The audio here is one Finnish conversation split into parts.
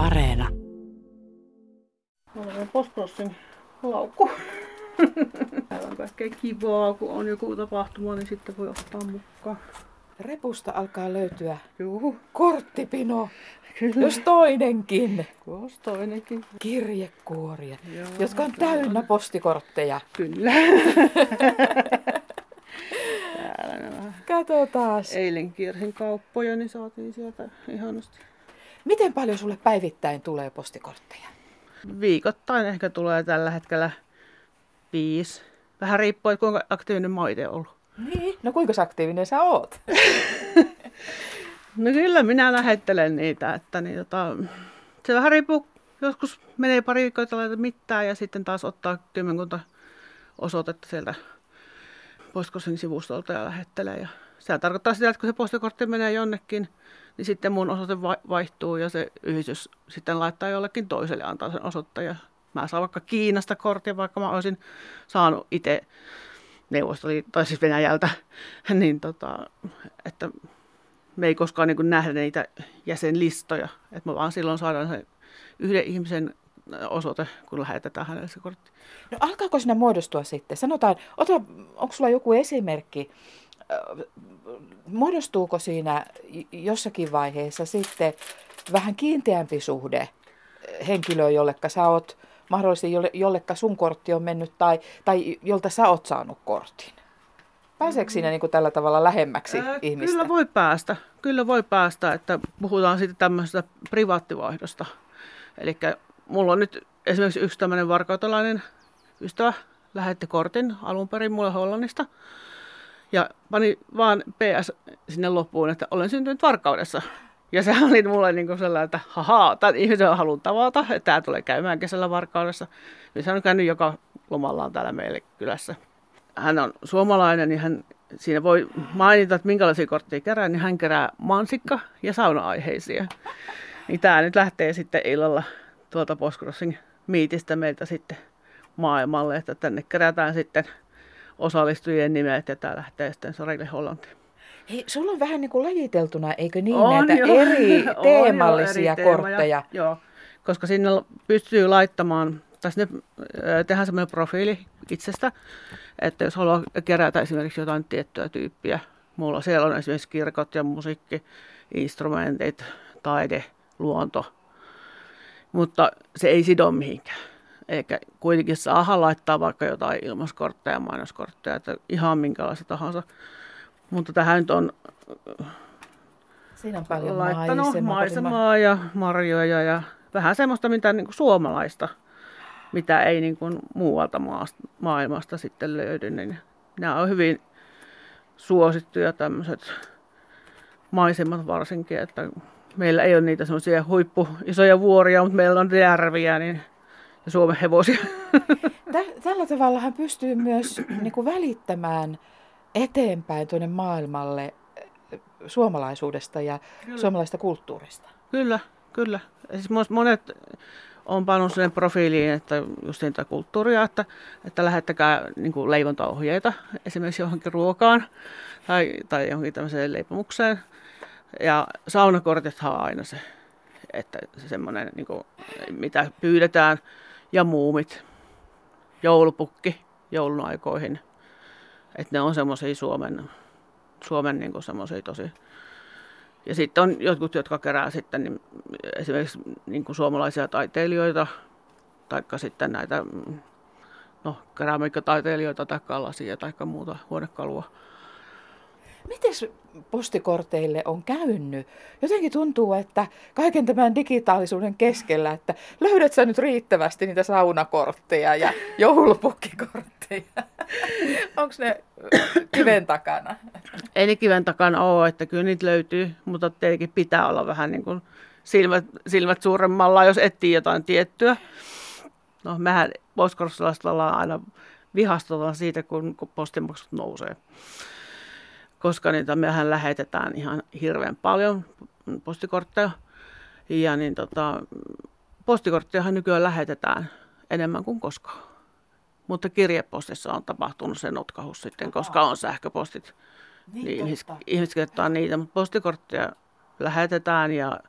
Areena. Olen postprossin laukku. Täällä on kaikkea kivaa, kun on joku tapahtuma, niin sitten voi ottaa mukaan. Repusta alkaa löytyä Juu, korttipino, kyllä. jos toinenkin. Jos toinenkin. Kirjekuoria, Joo, jotka on täällä täynnä postikortteja. Kyllä. Täällä nämä. Katsotaan. Eilen kiersin kauppoja, niin saatiin sieltä ihanasti. Miten paljon sulle päivittäin tulee postikortteja? Viikoittain ehkä tulee tällä hetkellä viisi. Vähän riippuu, kuinka aktiivinen mä oon itse ollut. Niin. No kuinka aktiivinen sä oot? No kyllä minä lähettelen niitä, että niin, tota, se vähän riippuu, joskus menee pari viikkoa, laita mitään ja sitten taas ottaa kymmenkunta osoitetta sieltä Postkosin sivustolta ja lähettelee. Ja se tarkoittaa sitä, että kun se postikortti menee jonnekin, niin sitten mun osoite vai- vaihtuu ja se yhdistys sitten laittaa jollekin toiselle antaa sen osoitteen. Ja mä saan vaikka Kiinasta kortin, vaikka mä olisin saanut itse Neuvostoliitto, tai siis Venäjältä, niin tota, että me ei koskaan niin nähdä niitä jäsenlistoja. Että me vaan silloin saadaan se yhden ihmisen osoite, kun lähetetään hänelle se kortti. No alkaako siinä muodostua sitten? Sanotaan, ota, onko sulla joku esimerkki? Muodostuuko siinä jossakin vaiheessa sitten vähän kiinteämpi suhde henkilöön, jollekka sä oot mahdollisesti jolle, jollekka sun kortti on mennyt tai, tai jolta sä oot saanut kortin? Pääseekö siinä niin kuin tällä tavalla lähemmäksi Ää, ihmistä? Kyllä voi päästä. Kyllä voi päästä, että puhutaan sitten tämmöisestä privaattivaihdosta. Eli mulla on nyt esimerkiksi yksi tämmöinen varkautelainen ystävä lähetti kortin alun perin mulle Hollannista. Ja pani vaan PS sinne loppuun, että olen syntynyt Varkaudessa. Ja se oli mulle niin sellainen, että hahaa, tämän ihmisen haluan tavata, että tämä tulee käymään kesällä Varkaudessa. Ja se on käynyt joka lomallaan täällä meille kylässä. Hän on suomalainen, niin hän siinä voi mainita, että minkälaisia kortteja kerää, niin hän kerää mansikka- ja sauna-aiheisia. Niin tämä nyt lähtee sitten illalla tuolta Postcrossing miitistä meiltä sitten maailmalle, että tänne kerätään sitten osallistujien nimet ja tämä lähtee sitten Sorille Hollantiin. Hei, sulla on vähän niin kuin lajiteltuna, eikö niin, On näitä jo. eri On jo teemallisia eri teemoja, kortteja? Joo, koska sinne pystyy laittamaan, tai sinne tehdään semmoinen profiili itsestä, että jos haluaa kerätä esimerkiksi jotain tiettyä tyyppiä, mulla siellä on esimerkiksi kirkot ja musiikki, instrumentit, taide, luonto, mutta se ei sido mihinkään. Eikä kuitenkin saa laittaa vaikka jotain ilmaskortteja, mainoskortteja, että ihan minkälaisia tahansa. Mutta tähän nyt on Siinä on paljon laittanut maisemaa. maisemaa ja marjoja ja vähän semmoista mitä niin kuin suomalaista, mitä ei niin kuin muualta maasta, maailmasta sitten löydy. Niin nämä on hyvin suosittuja tämmöiset maisemat varsinkin, että meillä ei ole niitä semmoisia huippu isoja vuoria, mutta meillä on järviä niin, Suomen hevosia. Tä- Tällä tavalla hän pystyy myös niin kuin välittämään eteenpäin tuonne maailmalle suomalaisuudesta ja Kyllä. suomalaista kulttuurista. Kyllä, kyllä. Siis monet on pannut sen profiiliin, että just niitä kulttuuria, että, että lähettäkää niin kuin leivontaohjeita esimerkiksi johonkin ruokaan tai, tai johonkin tämmöiseen leipomukseen. Ja saunakortithan on aina se, että se semmoinen, niin kuin, mitä pyydetään, ja muumit, joulupukki joulun aikoihin. Että ne on semmoisia Suomen, Suomen niin kuin semmoisia tosi ja sitten on jotkut, jotka kerää sitten niin esimerkiksi niin kuin suomalaisia taiteilijoita, tai sitten näitä mm, no, keramiikkataiteilijoita tai lasia tai muuta huonekalua. Miten postikorteille on käynyt? Jotenkin tuntuu, että kaiken tämän digitaalisuuden keskellä, että löydät sä nyt riittävästi niitä saunakortteja ja joulupukkikortteja? Onko ne kiven takana? Ei ne kiven takana ole, että kyllä niitä löytyy, mutta tietenkin pitää olla vähän niin kuin silmät, silmät suuremmalla, jos etsii jotain tiettyä. No mehän postkorsilaiset ollaan aina vihastutaan siitä, kun, kun postimaksut nousee. Koska niitä mehän lähetetään ihan hirveän paljon postikortteja. Ja niin tota, postikorttejahan nykyään lähetetään enemmän kuin koskaan. Mutta kirjepostissa on tapahtunut se notkahus sitten, koska on sähköpostit. Niin, ihmiset, ihmiset kertoo niitä, mutta postikortteja lähetetään ja,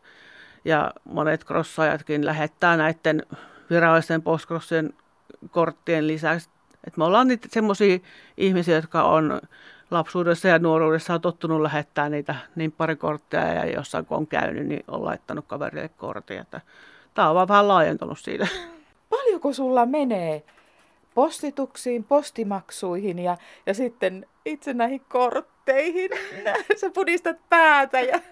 Ja monet crossaajatkin lähettää näiden virallisten postcrossien korttien lisäksi. Et me ollaan niitä semmoisia ihmisiä, jotka on lapsuudessa ja nuoruudessa on tottunut lähettää niitä niin pari korttia ja jossain kun on käynyt, niin on laittanut kaverille kortin. Tämä on vaan vähän laajentunut siitä. Paljonko sulla menee postituksiin, postimaksuihin ja, ja sitten itse näihin kortteihin? Sä pudistat päätä ja...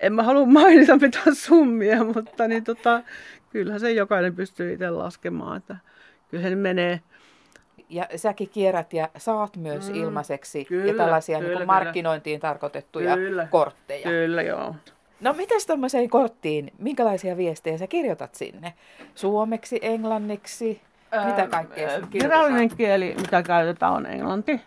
En mä halua mainita mitään summia, mutta niin tota, kyllähän se jokainen pystyy itse laskemaan. Että kyllä se menee ja säkin kierrät ja saat myös mm, ilmaiseksi kyllä, ja tällaisia kyllä, niin markkinointiin kyllä. tarkoitettuja kyllä, kortteja. Kyllä, joo. No mitäs tuommoiseen korttiin, minkälaisia viestejä sä kirjoitat sinne? Suomeksi, englanniksi, öö, mitä kaikkea öö, Virallinen kieli, mitä käytetään, on englanti.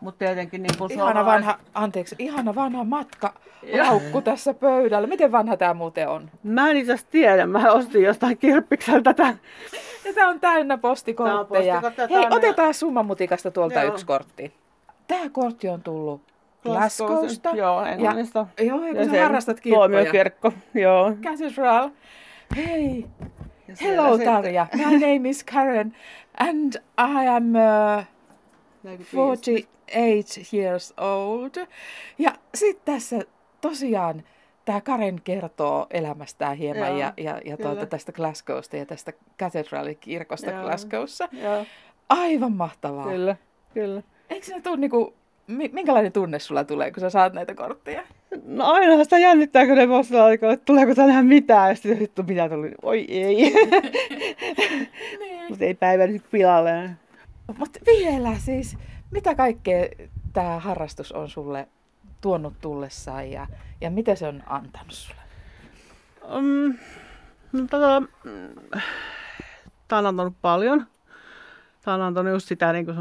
Mutta tietenkin niin kuin ihana vanha, anteeksi, ihana vanha matka laukku tässä pöydällä. Miten vanha tämä muuten on? Mä en itse tiedä. Mä ostin jostain kirppikseltä tämän. Ja tää on täynnä postikortteja. Tämä on Hei, otetaan summamutikasta tuolta Joo. yksi kortti. Tämä kortti on tullut Glasgowsta. Joo, Englannista. Ja, joo, ja kun sä harrastat kirkkoja. Tuomiokirkko, joo. Cathedral. Hei. Hello Tarja. My name is Karen and I am uh, 48 years old. Ja sitten tässä tosiaan tämä Karen kertoo elämästään hieman Joo, ja, ja, ja tuota, tästä Glasgowsta ja tästä katedraalikirkosta Glasgowssa. Joo. Aivan mahtavaa. Kyllä, kyllä. Eikö se tule niinku, minkälainen tunne sulla tulee, kun sä saat näitä kortteja? No aina sitä jännittää, kun ne postilaatikko, että tuleeko tänään mitään, ja sitten vittu mitä tuli, oi ei. niin. Mutta ei päivä nyt pilalle. Mutta vielä siis, mitä kaikkea tämä harrastus on sulle tuonut tullessaan ja, ja mitä se on antanut sulle? Um, no, tota, tämä on antanut paljon. Tämä on antanut just sitä niin kuin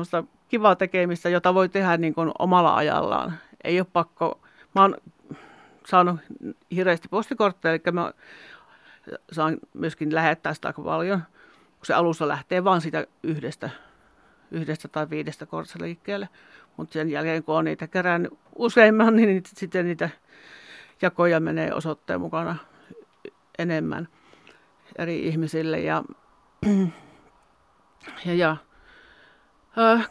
kivaa tekemistä, jota voi tehdä niin kuin omalla ajallaan. Ei ole pakko. Mä oon saanut hirveästi postikortteja, eli mä saan myöskin lähettää sitä aika paljon, kun se alussa lähtee vain sitä yhdestä, yhdestä tai viidestä kortista liikkeelle. Mutta sen jälkeen, kun on niitä kerännyt useimman, niin sitten niitä jakoja menee osoitteen mukana enemmän eri ihmisille. Ja, ja, ja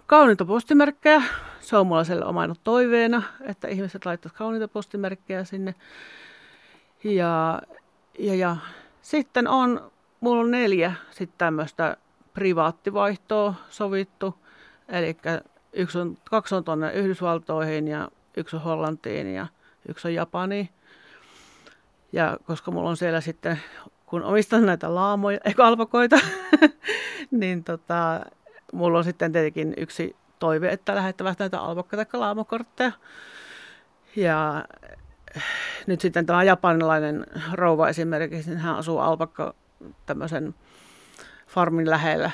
kauniita postimerkkejä. Se on mulla siellä omana toiveena, että ihmiset laittavat kauniita postimerkkejä sinne. Ja, ja, ja sitten on, mulla on neljä sitten tämmöistä privaattivaihtoa sovittu. Eli Yksi on, kaksi on tuonne Yhdysvaltoihin ja yksi on Hollantiin ja yksi on Japaniin. Ja koska mulla on siellä sitten, kun omistan näitä laamoja, eikö alpakoita, niin tota, mulla on sitten tietenkin yksi toive, että lähettävät näitä alpakka- tai laamokortteja. Ja nyt sitten tämä japanilainen rouva esimerkiksi, niin hän asuu alpakka tämmöisen farmin lähellä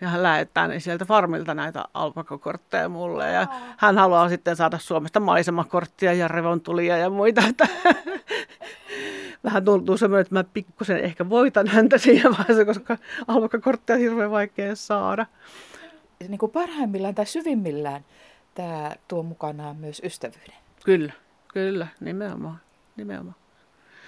ja hän lähettää niin sieltä farmilta näitä alpakakortteja mulle. Ja hän haluaa sitten saada Suomesta maisemakorttia ja revontulia ja muita. Että vähän tuntuu semmoinen, että mä pikkusen ehkä voitan häntä siinä vaiheessa, koska alpakakortteja on hirveän vaikea saada. Niin kuin parhaimmillaan tai syvimmillään tämä tuo mukanaan myös ystävyyden. Kyllä, kyllä, nimenomaan. nimenomaan.